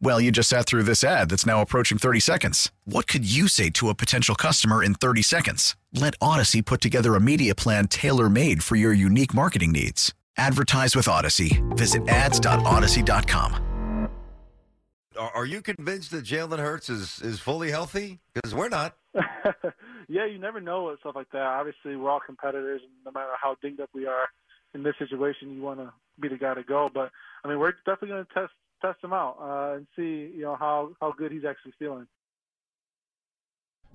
Well, you just sat through this ad that's now approaching 30 seconds. What could you say to a potential customer in 30 seconds? Let Odyssey put together a media plan tailor made for your unique marketing needs. Advertise with Odyssey. Visit ads.odyssey.com. Are, are you convinced that Jalen Hurts is, is fully healthy? Because we're not. yeah, you never know with stuff like that. Obviously, we're all competitors, and no matter how dinged up we are in this situation, you want to be the guy to go. But I mean, we're definitely going to test test him out uh, and see you know how how good he's actually feeling.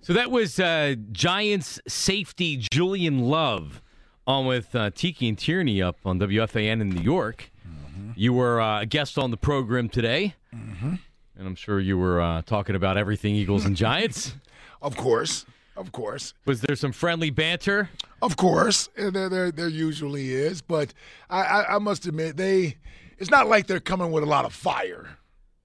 So that was uh, Giants safety Julian Love on with uh, Tiki and Tierney up on WFAN in New York. Mm-hmm. You were uh, a guest on the program today, mm-hmm. and I'm sure you were uh, talking about everything Eagles and Giants. of course. Of course. Was there some friendly banter? Of course. There, there, there usually is. But I, I, I must admit, they it's not like they're coming with a lot of fire.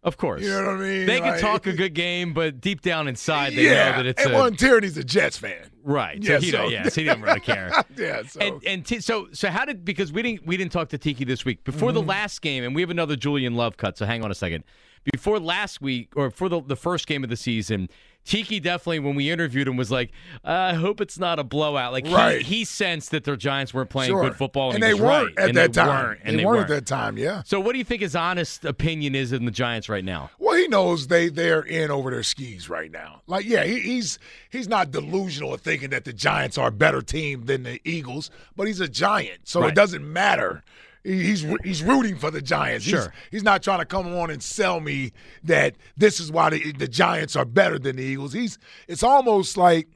Of course. You know what I mean? They can talk a good game, but deep down inside, they yeah. know that it's and a. one Tierney's a Jets fan. Right. So yeah, he, so. yeah, so he doesn't really care. yeah. So. And, and t- so so how did because we didn't we didn't talk to Tiki this week before mm-hmm. the last game, and we have another Julian Love cut. So hang on a second. Before last week or for the the first game of the season, Tiki definitely, when we interviewed him, was like, uh, "I hope it's not a blowout." Like right. he, he sensed that their Giants weren't playing sure. good football, and, and they weren't right. at and that they time. Weren't, and they, they weren't, weren't at that time. Yeah. So, what do you think his honest opinion is in the Giants right now? Well, he knows they they're in over their skis right now. Like, yeah, he, he's he's not delusional of thinking that the Giants are a better team than the Eagles, but he's a Giant, so Right. it doesn't matter. He's he's rooting for the Giants. Sure. He's, he's not trying to come on and sell me that this is why the, the Giants are better than the Eagles. He's it's almost like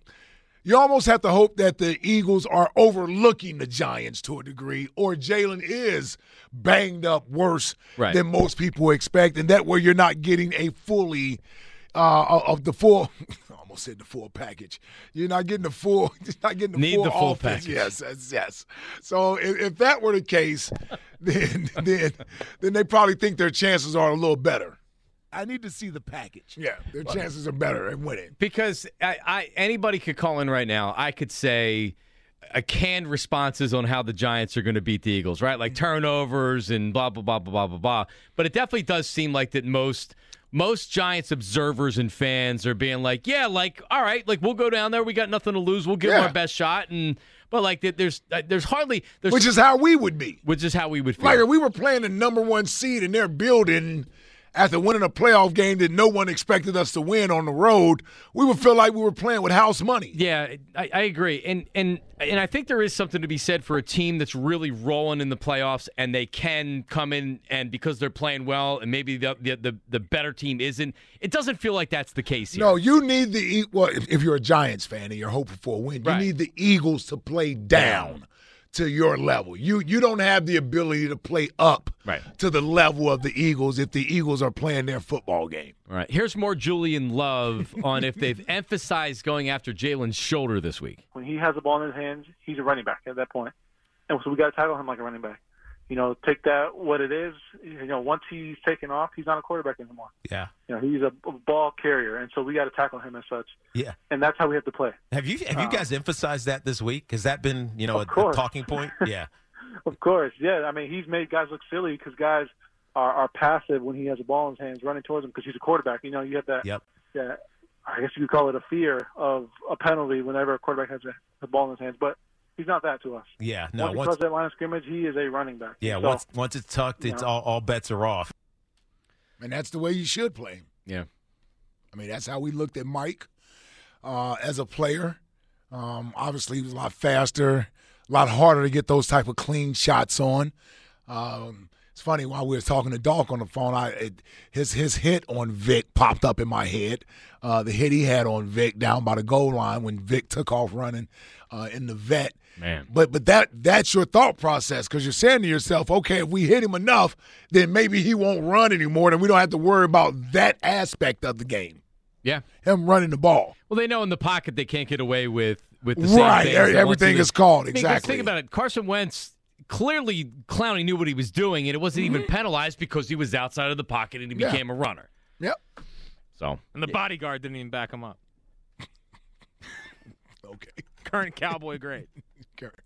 you almost have to hope that the Eagles are overlooking the Giants to a degree, or Jalen is banged up worse Right. than most people expect, and that way you're not getting a fully uh, of the full. I almost said the full package. You're not getting the full. You're not getting the Need full, the full offense. package. Yes, yes, yes. So if, if that were the case, then then then they probably think their chances are a little better. I need to see the package. Yeah, their chances are better at winning. Because I, I anybody could call in right now. I could say a canned responses on how the Giants are going to beat the Eagles, right? Like mm-hmm. turnovers and blah blah blah blah blah blah blah. But it definitely does seem like that most most Giants observers and fans are being like, yeah, like all right, like we'll go down there. We got nothing to lose. We'll give Yeah. our best shot. And but like there's uh, there's hardly there's Which is how we would be. which is how we would feel. Like if we were playing the number one seed in their building after winning a playoff game that no one expected us to win on the road, we would feel like we were playing with house money. Yeah, I, I agree, and and and I think there is something to be said for a team that's really rolling in the playoffs, and they can come in and because they're playing well, and maybe the the the, the better team isn't. It doesn't feel like that's the case here. No, you need the well. If, if you're a Giants fan and you're hoping for a win, you need the Eagles to play down to your level. You you don't have the ability to play up Right. to the level of the Eagles if the Eagles are playing their football game. All right, here's more Julian Love on if they've emphasized going after Jalen's shoulder this week. when he has the ball in his hands, he's a running back at that point. And so we got to tackle him like a running back. You know, take that what it is. You know, once he's taken off, he's not a quarterback anymore. Yeah. You know, he's a a ball carrier, and so we got to tackle him as such. Yeah. And that's how we have to play. Have you have you Uh, guys emphasized that this week? Has that been you know a, a talking point? Yeah. Of course, yeah. I mean, he's made guys look silly because guys are, are passive when he has a ball in his hands, running towards him because he's a quarterback. You know, you have that. Yep. that I guess you could call it a fear of a penalty whenever a quarterback has a, a ball in his hands, but he's not that to us. Yeah. No. once he Once, crosses that line of scrimmage, he is a running back. yeah. So, Once once it's tucked, it's know. all all bets are off. And that's the way you should play. Yeah. I mean, that's how we looked at Mike uh, as a player. Um, obviously, he was a lot faster, a lot harder to get those type of clean shots on. Um, it's funny while we were talking to Doc on the phone, I it, his his hit on Vic popped up in my head. Uh, the hit he had on Vic down by the goal line when Vic took off running uh, in the vet. Man. But but that that's your thought process because you're saying to yourself, okay, if we hit him enough, then maybe he won't run anymore, and we don't have to worry about that aspect of the game. Yeah. Him running the ball. Well, they know in the pocket they can't get away with with the same Right, things every- that once everything is called, I mean, 'cause exactly. Think about it. Carson Wentz clearly Clowney knew what he was doing, and it wasn't even penalized because he was outside of the pocket and he Mm-hmm. Yeah. became a runner. Yep. So And the bodyguard didn't even back him up. Okay. Current Cowboy great.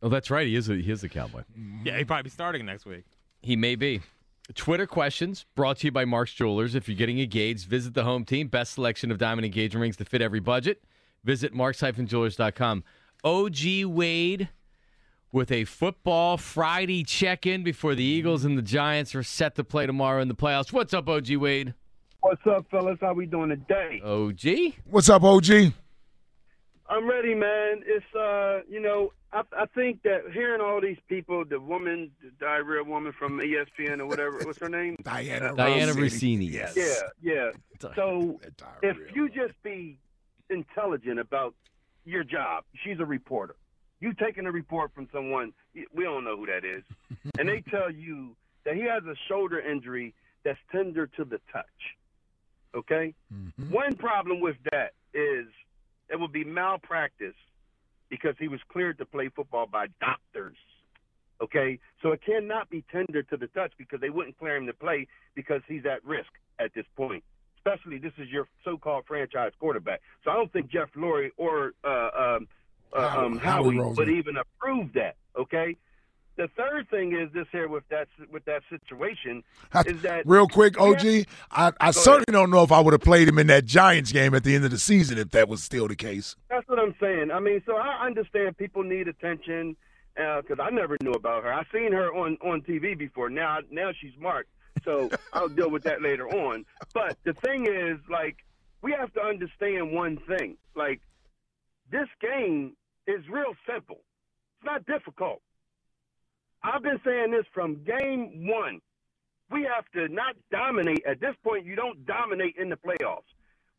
Oh, that's right. He is a, he is a cowboy. Yeah, he'd probably be starting next week. He may be. Twitter questions brought to you by Mark's Jewelers. If you're getting engaged, visit the home team. Best selection of diamond engagement rings to fit every budget. Visit marks-jewelers.com. OG Wade with a football Friday check-in before the Eagles and the Giants are set to play tomorrow in the playoffs. What's up, OG Wade? What's up, fellas? How we doing today? OG? What's up, OG? I'm ready, man. It's uh, you know, I I think that hearing all these people, the woman, the diarrhea woman from ESPN or whatever, what's her name? Diana. Diana Russini. Russini. Yes. Yeah, yeah. So if you just be intelligent about your job, she's a reporter. You taking a report from someone, we don't know who that is, and they tell you that he has a shoulder injury that's tender to the touch. Okay? One problem with that is it would be malpractice because he was cleared to play football by doctors. Okay? So it cannot be tender to the touch because they wouldn't clear him to play because he's at risk at this point. Especially this is your so-called franchise quarterback. So I don't think Jeff Lurie or uh, um, uh, um, Howie Howie would even approve that. Okay. The third thing is this here with that with that situation is that Real quick, OG, have- I, I certainly don't know if I would have played him in that Giants game at the end of the season if that was still the case. That's what I'm saying. I mean, so I understand people need attention because I never knew about her. I seen her on on TV before. Now now she's marked, so I'll deal with that later on. But the thing is, like, we have to understand one thing. Like, this game is real simple. It's not difficult. I've been saying this from game one. We have to not dominate. At this point, you don't dominate in the playoffs.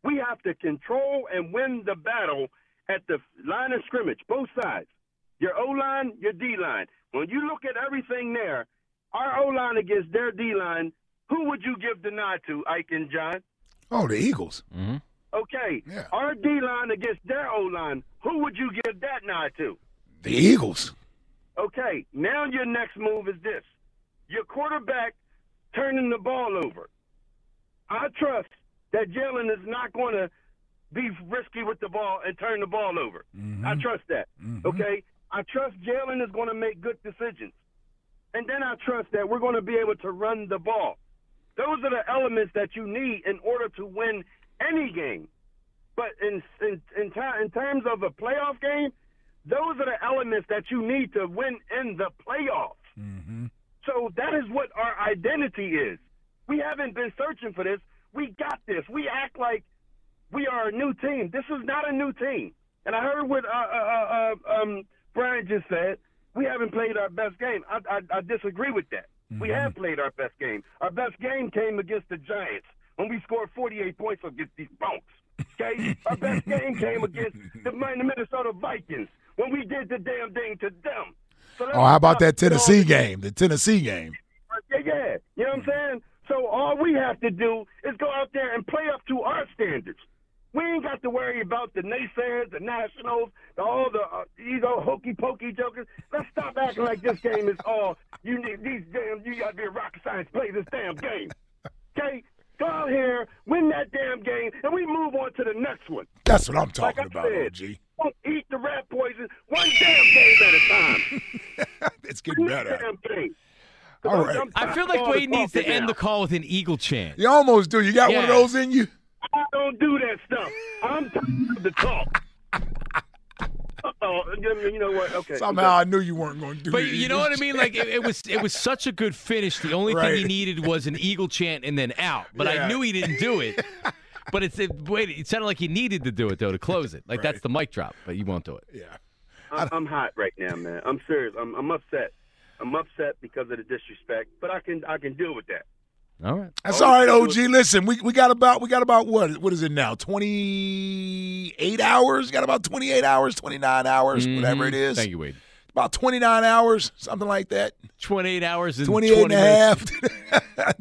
We have to control and win the battle at the line of scrimmage, both sides. Your O line, your D line. When you look at everything there, our O line against their D line, who would you give the nod to, Ike and John? Oh, the Eagles. Mm-hmm. Okay. Yeah. Our D line against their O line, who would you give that nod to? The Eagles. Okay, now your next move is this. Your quarterback turning the ball over. I trust that Jalen is not going to be risky with the ball and turn the ball over. Mm-hmm. I trust that. Mm-hmm. Okay? I trust Jalen is going to make good decisions. And then I trust that we're going to be able to run the ball. Those are the elements that you need in order to win any game. But in in in, ter- in terms of a playoff game, those are the elements that you need to win in the playoffs. So that is what our identity is. We haven't been searching for this. We got this. We act like we are a new team. This is not a new team. And I heard what uh, uh, uh, um, Brian just said. We haven't played our best game. I, I, I disagree with that. We have played our best game. Our best game came against the Giants when we scored 48 points against these bunks. Okay, our best game came against the, Minnesota Vikings when we did the damn thing to them. So Oh, how about that with all Tennessee game? The Tennessee game. yeah, yeah. You know what I'm saying? So all we have to do is go out there and play up to our standards. We ain't got to worry about the naysayers, the nationals, the, all the uh, you know hokey pokey jokers. Let's stop acting like this game is all you need. These damn you got to be a rocket science play this damn game. Okay, go out here, win that damn game, and we move on to the next one. That's what I'm talking I about, said, OG. don't eat the rat poison one damn game at a time. It's getting One better. damn game. All right. I feel like Wade needs to end the call with an Eagle chant. You almost do. You got one of those in you? I don't do that stuff. I'm tired of the talk. Oh, you know what? Okay. Somehow I knew you weren't going to do it. But the you know what I mean? Like it, it was, it was such a good finish. The only thing he needed was an eagle chant and then out. But I knew he didn't do it. But it's it, wait. It sounded like he needed to do it though to close it. Like that's the mic drop. But you won't do it. Yeah. I, I'm hot right now, man. I'm serious. I'm, I'm upset. I'm upset because of the disrespect, but I can I can deal with that. All right. That's all right, OG. Listen, we, we got about we got about what what is it now? Twenty eight hours. Got about twenty eight hours, twenty nine hours, mm-hmm. whatever it is. Thank you, Wade. About twenty nine hours, something like that. 28 hours and 28 and a half,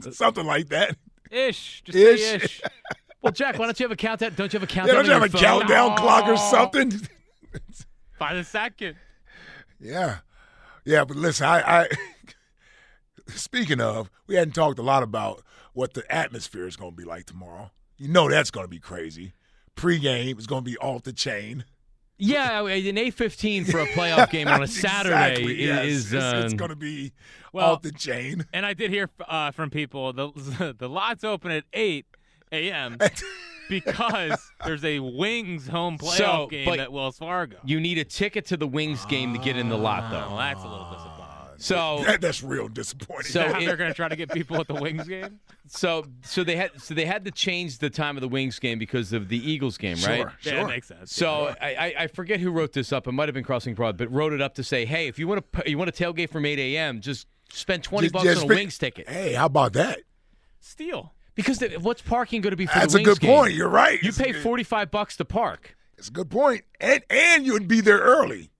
something like that. Ish. Just Ish. say ish. Well, Jack, why don't you have a countdown? Don't you have a Yeah, countdown? don't you have a phone? countdown clock or Oh. something? By the second. Yeah, yeah. But listen, I, I speaking of, we hadn't talked a lot about what the atmosphere is going to be like tomorrow. You know that's going to be crazy. Pre-game is going to be off the chain. Yeah, an 8:15 for a playoff game on a Saturday Exactly, yes. is It's, it's um, going to be Well- off the chain. And I did hear uh, from people the the lots open at 8 a.m. because there's a Wings home playoff So, game at Wells Fargo. you need a ticket to the Wings game to get in the lot, though. that's a little disappointing. So, That- that's real disappointing. So Now it- they're going to try to get people at the Wings game. so, so they had, so they had to change the time of the Wings game because of the Eagles game, right? Sure, Yeah, sure. that makes sense. So I, I, I forget who wrote this up. It might have been Crossing Broad, but wrote it up to say, hey, if you want to you want to tailgate from 8 a.m., just spend 20 Just- bucks just on a Wings ticket. Hey, how about that? Steal. Because the, what's parking going to be for That's the a good game? point. You're right. You It's- pay 45 bucks to park. It's a good point, and and you'd be there early.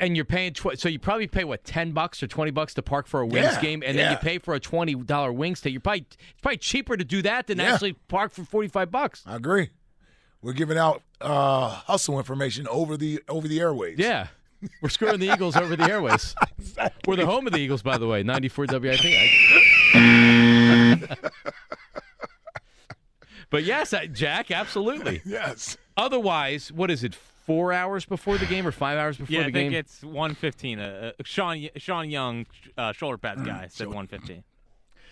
And you're paying tw- so you probably pay what ten bucks or twenty bucks to park for a wings Yeah, game, and then you pay for a twenty dollar wings ticket. You're probably it's probably cheaper to do that than Yeah. actually park for forty five bucks. I agree. We're giving out uh, hustle information over the over the airwaves. Yeah, we're screwing the Eagles over the airways. We're the home of the Eagles, by the way. Ninety four WIP. but yes, Jack, absolutely. Yes. Otherwise, what is it? Four hours before the game or five hours before Yeah, the I think game? it's 115. Uh, uh, Sean Sean Young, uh, shoulder pads guy, said 115.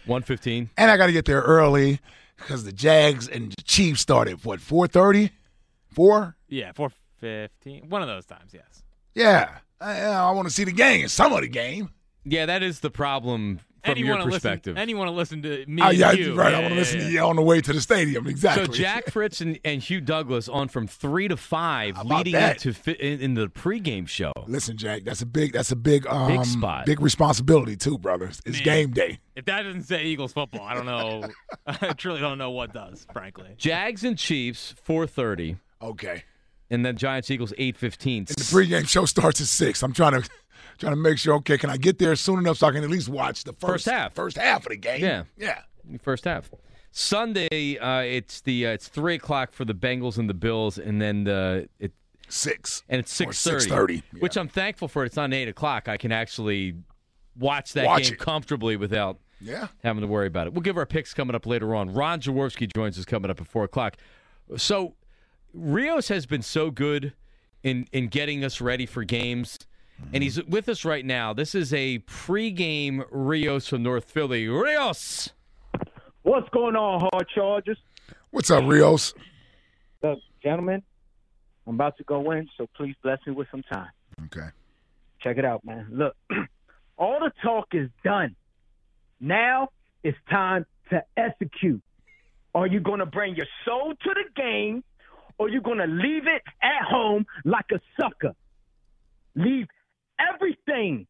One fifteen. And I got to get there early because the Jags and the Chiefs started what four thirty, four. Yeah, 415. One of those times, yes. Yeah, I, I want to see the game. Some of the game. Yeah, that is the problem from and you your wanna perspective. Listen, and you want to listen to me Oh, and yeah, you. right. Yeah, I want to yeah, listen yeah. to you on the way to the stadium. Exactly. So Jack Fritz and, and Hugh Douglas on from three to five, about leading that? into fi- in, in the pregame show. Listen, Jack. That's a big. That's a big. Um, spot. Big responsibility too, brothers. It's Man. game day. If that doesn't say Eagles football, I don't know. I truly don't know what does, frankly. Jags and Chiefs four thirty, Okay. And then Giants Eagles eight fifteen. And the pregame show starts at six. I'm trying to trying to make sure. Okay, can I get there soon enough so I can at least watch the first, First half. First half of the game. Yeah. Yeah. First half. Sunday, uh, it's the uh, it's three o'clock for the Bengals and the Bills, and then the it Six. and it's six thirty. 6:30, yeah. Which I'm thankful for. It's not eight o'clock. I can actually watch that Watch game it. comfortably without Yeah. having to worry about it. We'll give our picks coming up later on. Ron Jaworski joins us coming up at four o'clock. So Rios has been so good in in getting us ready for games, and he's with us right now. This is a pregame Rios from North Philly. Rios. What's going on, hard chargers? What's up, Rios? Look, gentlemen, I'm about to go in, so please bless me with some time. Okay. Check it out, man. Look, all the talk is done. Now it's time to execute. Are you going to bring your soul to the game, or you going to leave it at home like a sucker? Leave everything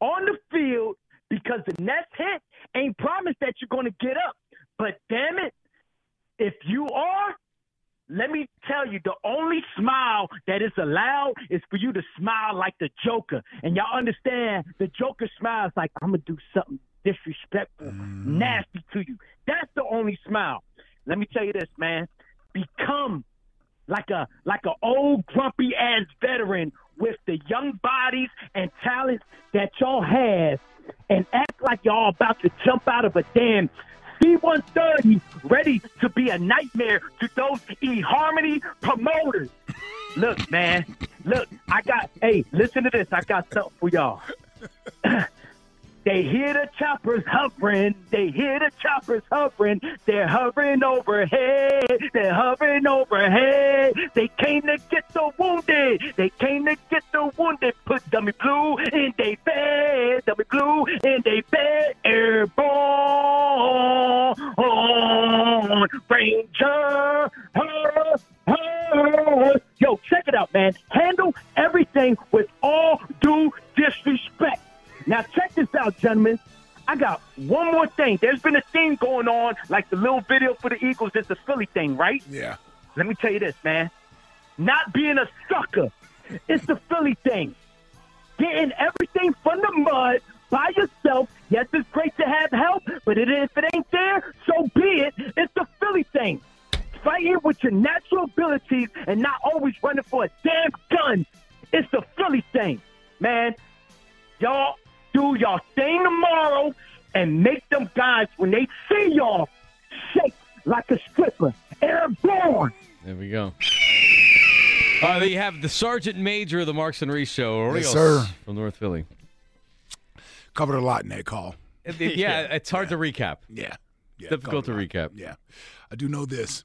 on the field because the next hit ain't promised that you're going to get up. But damn it, if you are, let me tell you, the only smile that is allowed is for you to smile like the Joker. And y'all understand the Joker smiles like, I'm going to do something disrespectful, mm. nasty to you. That's the only smile. Let me tell you this, man. Become like a like an old grumpy ass veteran with the young bodies and talents that y'all have and act like y'all about to jump out of a damn C-130 ready to be a nightmare to those eHarmony promoters. Look, man. Look, I got, hey, listen to this. I got something for y'all. They hear the choppers hovering. They hear the choppers hovering. They're hovering overhead. They're hovering overhead. They came to get the wounded. They came to get the wounded. Put dummy blue in they bed. Dummy blue in they bed. Airborne Ranger. Yo, check it out, man. Handle everything with gentlemen. I got one more thing. There's been a thing going on, like the little video for the Eagles It's the Philly thing, right? Yeah. Let me tell you this, man. Not being a sucker. It's the Philly thing. Getting everything from the mud by yourself. Yes, it's great to have help, but it, if it ain't there, so be it. It's the Philly thing. Fighting with your natural abilities and not always running for a Sergeant Major of the Marks and Reese Show, Yes, sir. from North Philly. Covered a lot in that call. It- it- yeah, it's hard to recap. Yeah. yeah difficult to recap. Yeah. I do know this.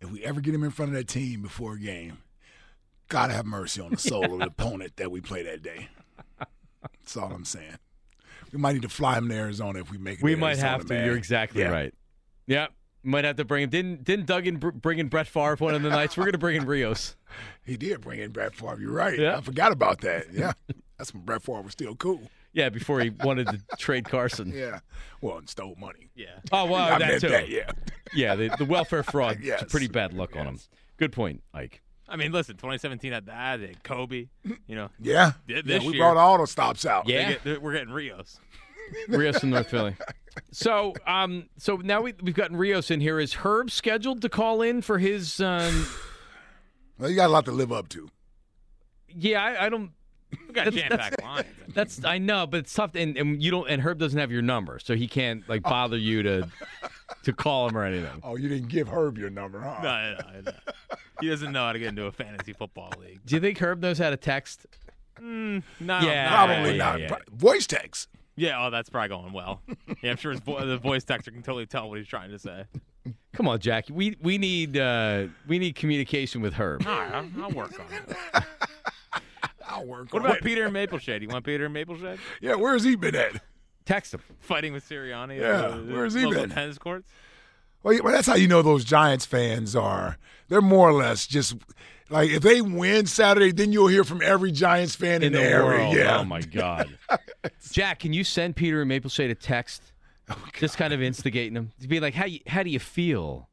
If we ever get him in front of that team before a game, gotta have mercy on the soul of the opponent that we play that day. That's all I'm saying. We might need to fly him to Arizona if we make it. We to might Arizona, have to. man. You're exactly Yeah. right. Yeah, might have to bring him. Didn't didn't Duggan br- bring in Brett Favre one of the nights? We're gonna bring in Rios. He did bring in Brett Favre. You're right. Yeah. I forgot about that. Yeah. That's when Brett Favre was still cool. Yeah, before he wanted to trade Carson. Yeah. Well, and stole money. Yeah. Oh well, I that meant too. that, yeah. yeah. The, the welfare fraud. It's Yes. a pretty bad look on him. Good point, Ike. I mean, listen, 2017 had that, Kobe, you know. Yeah. Th- yeah This we year, brought all the stops out. Yeah. get- they're- we're getting Rios. Rios in North Philly. So, um, so now we, we've gotten Rios in here. Is Herb scheduled to call in for his? Um, Well, you got a lot to live up to. yeah, I, I don't. We got That's- jam that's- packed lines. That's I know, but it's tough, and, and you don't. And Herb doesn't have your number, so he can't like bother you to to call him or anything. Oh, you didn't give Herb your number, huh? No, no, no, no. He doesn't know how to get into a fantasy football league. Do you think Herb knows how to text? Mm, no, Yeah, not Probably really. yeah, not. yeah. Pro- Voice text. Yeah, oh, that's probably going well. Yeah, I'm sure his vo- the voice texter can totally tell what he's trying to say. Come on, Jackie. We we need uh, we need communication with Herb. All right, I'll, I'll work on it. I'll work on it. What on about it. Peter and Maple Shade? You want Peter and Maple Shade Yeah, where's he been at? Text him. fighting with Sirianni? at Yeah, the- the where's he local been? Tennis courts. Well, yeah, but that's how you know those Giants fans are. They're more or less just like if they win Saturday, then you'll hear from every Giants fan in, in the, area. world. Oh, yeah. Oh my God. Jack, can you send Peter and Maple Shade a text? Oh, just kind of instigating him to be like, how you, how do you feel,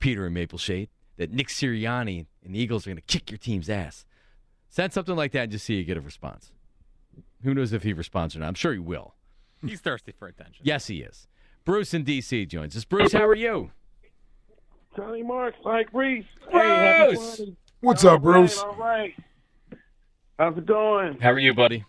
Peter and Maple Shade, that Nick Sirianni and the Eagles are going to kick your team's ass? Send something like that and just see you get a response. Who knows if he responds or not? I'm sure he will. He's thirsty for attention. Yes, he is. Bruce in D.C. joins us. Bruce, how are you? Johnny Marks, Mike Reese. Bruce! What's up, Bruce? All right. How's it going? How are you, buddy?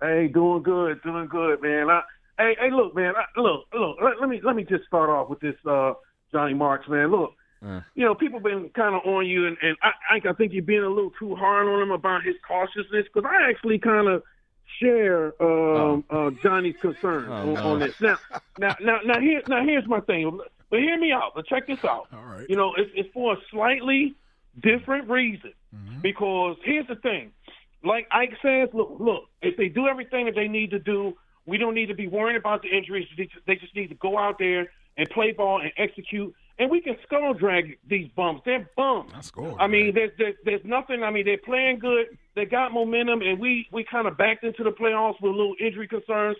Hey, doing good, doing good, man. I, hey, hey, look, man. I, look, look. Let, let me let me just start off with this, uh, Johnny Marks, man. Look, Uh. you know, people been kind of on you, and, and I, I think you're being a little too hard on him about his cautiousness, because I actually kind of share um, uh, Johnny's concerns Oh, on, no. on this. Now, now, now, now, here, now, here's my thing. But hear me out. But check this out. All right. You know, it's, it's for a slightly different reason. Mm-hmm. Because here's the thing. Like Ike says, look, look, if they do everything that they need to do, we don't need to be worrying about the injuries. They just, they just need to go out there and play ball and execute. And we can skull drag these bumps. They're bums. I scored, I mean, there's, there's there's nothing. I mean, they're playing good. They got momentum, and we we kind of backed into the playoffs with little injury concerns.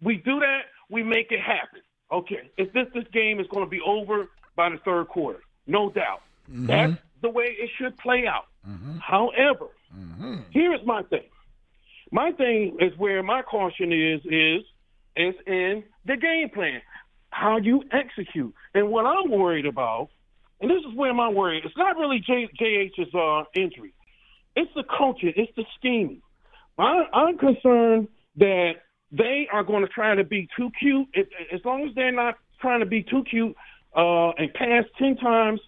We do that, we make it happen. Okay, if this this game is going to be over by the third quarter, no doubt. That's the way it should play out. However, here is my thing. My thing is where my caution is is is in the game plan, how you execute, and what I'm worried about. And this is where my worry. It's not really JH's uh, injury. It's the coaching. It's the scheming. I, I'm concerned that they are going to try to be too cute. As long as they're not trying to be too cute uh, and pass ten times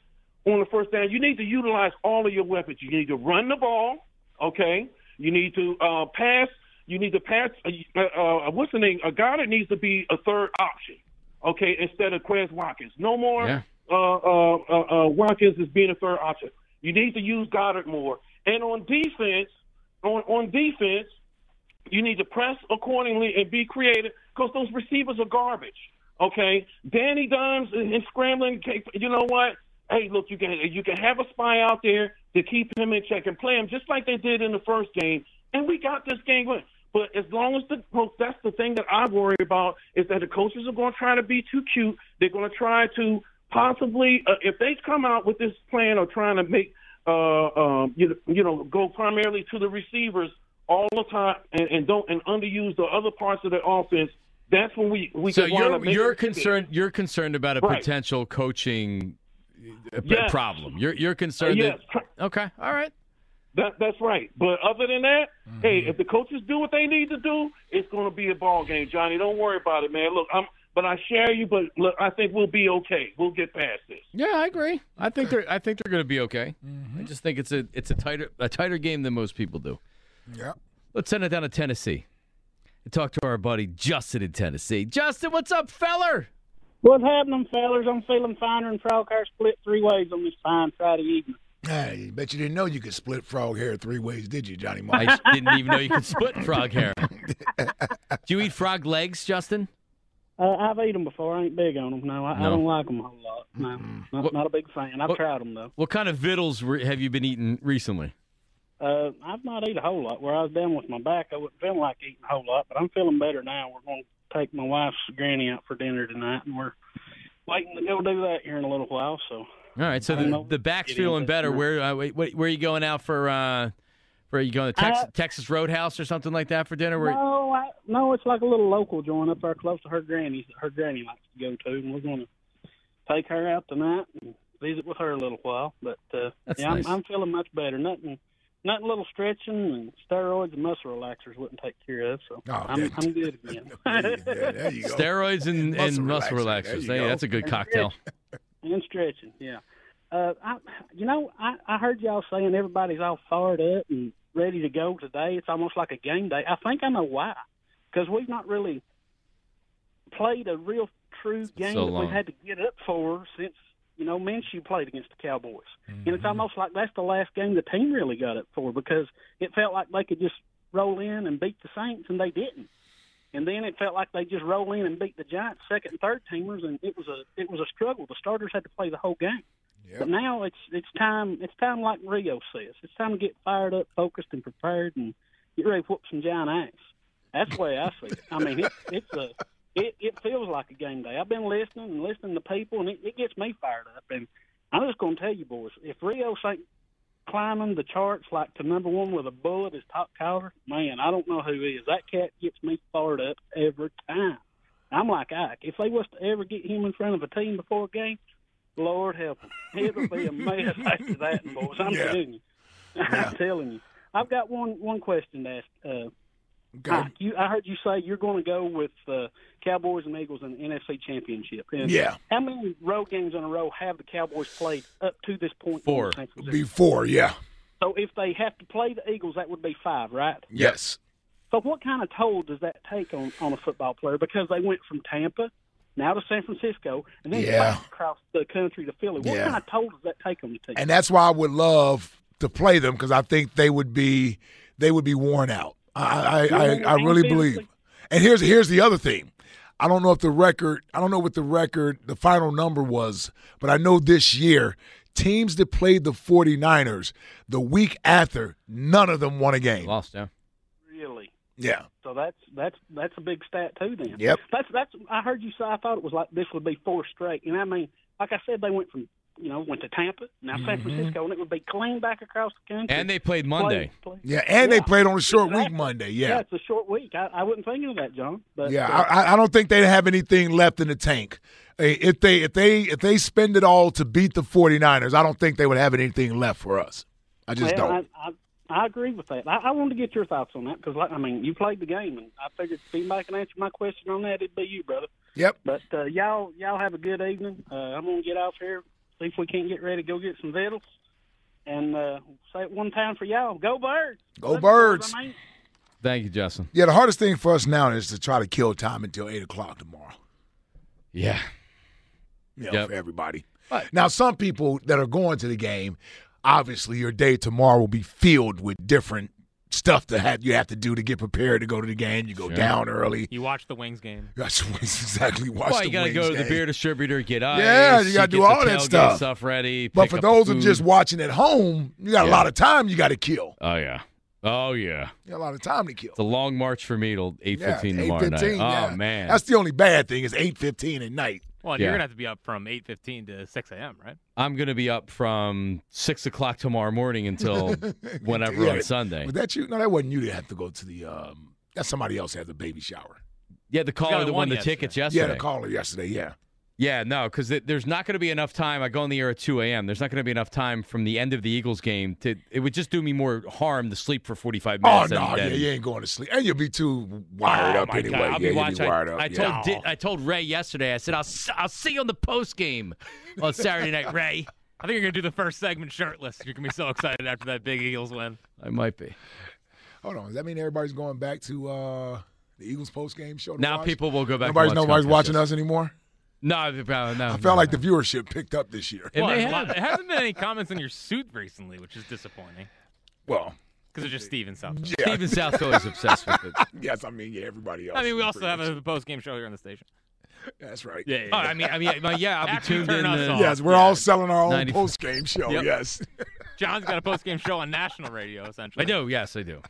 on the first down, you need to utilize all of your weapons. You need to run the ball. Okay. You need to uh, pass. You need to pass. Uh, uh, what's the name? A guy that needs to be a third option. Okay, instead of Quez Watkins. No more Yeah. uh, uh, uh, uh, Watkins as being a third option. You need to use Goedert more. And on defense, on on defense, you need to press accordingly and be creative because those receivers are garbage. Okay, Danny Dimes and scrambling. You know what? Hey, look, you can you can have a spy out there to keep him in check and play him just like they did in the first game, and we got this game going. But as long as the coach, that's the thing that I worry about is that the coaches are going to try to be too cute. They're going to try to possibly, uh, if they come out with this plan of trying to make, uh, um, you, you know, go primarily to the receivers all the time and, and don't and underuse the other parts of the offense. That's when we we So you're you're mistake. concerned you're concerned about a Right. potential coaching uh, Yes. problem. You're you're concerned yes. that okay, all right. That that's right. But other than that, Mm-hmm. hey, if the coaches do what they need to do, it's going to be a ball game, Johnny. Don't worry about it, man. Look, I'm but I share you. But look, I think we'll be okay. We'll get past this. Yeah, I agree. I think they're I think they're going to be okay. Mm-hmm. I just think it's a it's a tighter a tighter game than most people do. Yeah. Let's send it down to Tennessee and talk to our buddy Justin in Tennessee. Justin, what's up, feller? What's happening, fellas? I'm feeling finer and frog Car split three ways on this fine Friday evening. Hey, bet you didn't know you could split frog hair three ways, did you, Johnny? I Marks? didn't even know you could split frog hair. Do you eat frog legs, Justin? Uh, I've eaten them before. I ain't big on them. No, I, I don't like them a whole lot. No, not, not a big fan. I've What- tried them though. What kind of vittles were, have you been eating recently? Uh, I've not eaten a whole lot. Where I was down with my back, I wouldn't feel like eating a whole lot, but I'm feeling better now. We're going to take my wife's granny out for dinner tonight, and we're waiting to go do that here in a little while. So All right, so the, the back's feeling better. Where uh, wait, wait, where are you going out for? Uh, where are you going to Texas, Uh, Texas Roadhouse or something like that for dinner? Where, no, I, no, it's like a little local joint up there close to her granny's. Her granny likes to go to, and we're going to take her out tonight and visit with her a little while. But uh, That's yeah, nice. I'm, I'm feeling much better. Nothing, nothing. Little stretching and steroids and muscle relaxers wouldn't take care of. So Oh, I'm, there- I'm good again. there you go. steroids and, Muscle and muscle relaxer. There relaxers. you Hey, go. that's a good cocktail. and stretching, yeah. Uh, I, you know, I, I heard y'all saying everybody's all fired up and ready to go today. It's almost like a game day. I think I know why, because we've not really played a real true game So that we've had to get up for since you know Minshew played against the Cowboys, and Mm-hmm. it's almost like that's the last game the team really got up for because it felt like they could just roll in and beat the Saints, and they didn't. And then it felt like they just roll in and beat the Giants, second and third teamers, and it was a it was a struggle. The starters had to play the whole game. But now it's it's time it's time like Rio says. It's time to get fired up, focused, and prepared, and get ready to whoop some giant ass. That's the way I see it. I mean, it's it's a it it feels like a game day. I've been listening and listening to people, and it, it gets me fired up. And I'm just going to tell you, boys, if Rios ain't climbing the charts like to number one with a bullet as top caller, man, I don't know who is. That cat gets me fired up every time. I'm like Ike. If they was to ever get him in front of a team before a game, Lord help him. It'll be a mess after that, boys. I'm Yeah. telling you. I'm telling you. I've got one one question to ask. Uh, Okay. Ike, you, I heard you say you're going to go with uh, Cowboys and Eagles in the NFC Championship. And Yeah. How many road games in a row have the Cowboys played up to this point? Four. in Before, yeah. So if they have to play the Eagles, that would be five, right? Yes. So what kind of toll does that take on, on a football player? Because they went from Tampa now to San Francisco and then Yeah. across the country to Philly. What Yeah. kind of toll does that take on the team? And that's why I would love to play them because I think they would be they would be worn out. I I, I, I really believe. And here's here's the other thing. I don't know if the record I don't know what the record the final number was, but I know this year teams that played the 49ers the week after none of them won a game. Lost, yeah. really? Yeah. So that's that's that's a big stat too. Then. Yep. That's that's. I heard you say. I thought it was like this would be four straight. And I mean, like I said, they went from you know went to Tampa, now San Mhm. Francisco, and it would be clean back across the country. And they played Monday. Play- play- Yeah, and they played on a short week Monday. Yeah, Yeah. it's a short week. I, I wasn't thinking of that, John. But Yeah, uh, I, I don't think they'd have anything left in the tank. Uh, If they if they if they spend it all to beat the 49ers, I don't think they would have anything left for us. I just well, don't. I, I, I agree with that. I, I wanted to get your thoughts on that because, like, I mean, you played the game, and I figured if anybody can answer my question on that, it'd be you, brother. Yep. But uh, y'all, y'all have a good evening. Uh, I'm gonna get off here, see if we can't get ready to go get some vittles, and uh, say it one time for y'all. Go birds! Go Listen, Birds. I mean, Thank you, Justin. Yeah, the hardest thing for us now is to try to kill time until eight o'clock tomorrow. Yeah. You know, Yep. for everybody. Now, some people that are going to the game, obviously, your day tomorrow will be filled with different stuff that have, you have to do to get prepared to go to the game. You go Sure. down early. You watch the Wings game. That's exactly watch well, the you got to go to the beer distributor, get ice. Yeah, you gotta get do the all that stuff. stuff. ready. But for those that food. just watching at home, you got a lot of time you got to kill. Oh yeah. Oh yeah, You got a lot of time to kill. it's a long march for me till eight fifteen Yeah, fifteen tomorrow night. 8:15, Oh yeah. man, That's the only bad thing is eight fifteen at night. Well, Yeah. you're gonna have to be up from 8:15 to 6 a.m. Right? I'm gonna be up from six o'clock tomorrow morning until whenever Yeah, on Sunday. Was that you? No, that wasn't you that had to go to the. Um, that's somebody else had the baby shower. Yeah, the caller got that one won the yesterday. tickets yesterday. Yeah, the caller yesterday. Yeah. Yeah, no, because there's not going to be enough time. I go on the air at 2 a.m. There's not going to be enough time from the end of the Eagles game to. It would just do me more harm to sleep for 45 minutes. Oh minutes. no, and yeah, you ain't going to sleep, and you'll be too wired Oh, up anyway. God, I'll yeah, be watching. be wired up. I, I yeah. told Di- I told Ray yesterday. I said I'll s- I'll see you on the post game on Saturday night, Ray. I think you're gonna do the first segment shirtless. You're gonna be so excited after that big Eagles win. I might be. Hold on, does that mean everybody's going back to uh, the Eagles post game show? Now watch? people will go back. and Nobody's watch nobody's watching us anymore. No, no, no. I felt like the viewership picked up this year. It well, may there's a have. there hasn't been any comments on your suit recently, which is disappointing Well, because it's just Steven South. yeah. Steven South is obsessed with it. yes, I mean, yeah, everybody else. I mean, we also have much- a post game show here on the station. That's right. Yeah, yeah, Oh. I mean, I mean, I- yeah. I'll be After tuned in. us uh. Yes, we're Yeah. all selling our own post game show. Yep. Yes. John's got a post game show on national radio, essentially. I do. Yes, I do.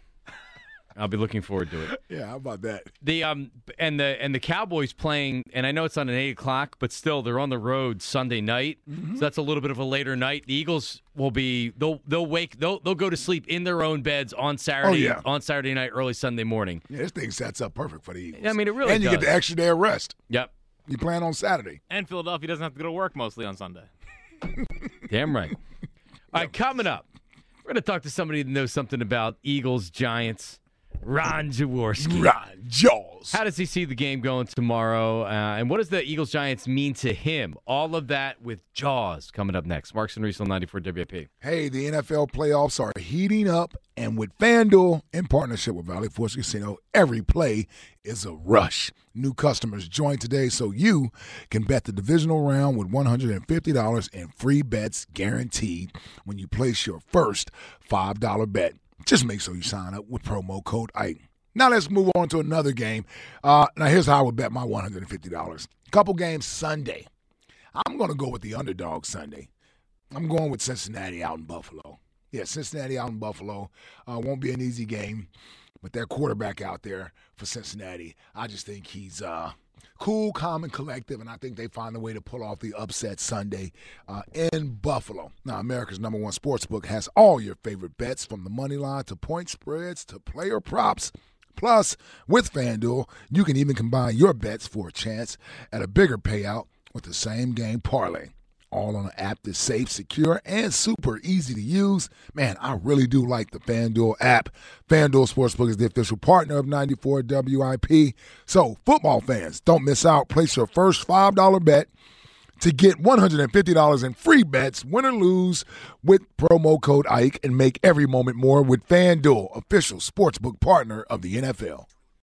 I'll be looking forward to it. yeah. How about that? The um and the and the Cowboys playing, and I know it's on an eight o'clock, but still they're on the road Sunday night, Mm-hmm. so that's a little bit of a later night. The Eagles will be they'll they'll wake they'll they'll go to sleep in their own beds on Saturday Oh, yeah. on Saturday night, early Sunday morning. Yeah, this thing sets up perfect for the Eagles. I mean, it really and you get the extra day of rest. Yep, You plan on Saturday. And Philadelphia doesn't have to go to work mostly on Sunday. damn right. All right, coming up, we're gonna talk to somebody that knows something about Eagles Giants. Ron Jaworski. Ron Jaws. How does he see the game going tomorrow? Uh, and what does the Eagles Giants mean to him? All of that with Jaws coming up next. Marks and Reese on 94 WIP. Hey, the NFL playoffs are heating up, and with FanDuel in partnership with Valley Forge Casino, every play is a rush. New customers join today so you can bet the divisional round with $150 in free bets guaranteed when you place your first $5 bet. Just make sure you sign up with promo code IKE. Now let's move on to another game. Uh, now here's how I would bet my $150. Couple games Sunday. I'm going to go with the underdog Sunday. I'm going with Cincinnati out in Buffalo. Yeah, Cincinnati out in Buffalo. Uh, won't be an easy game, but that quarterback out there for Cincinnati, I just think he's uh, cool, calm, and collective, and I think they find a way to pull off the upset Sunday uh, in Buffalo. Now, America's number one sports book has all your favorite bets from the money line to point spreads to player props. Plus, with FanDuel, you can even combine your bets for a chance at a bigger payout with the same game parlay all on an app that's safe, secure, and super easy to use. Man, I really do like the FanDuel app. FanDuel Sportsbook is the official partner of 94 WIP. So, football fans, don't miss out. Place your first $5 bet to get $150 in free bets, win or lose, with promo code IKE and make every moment more with FanDuel, official sportsbook partner of the NFL.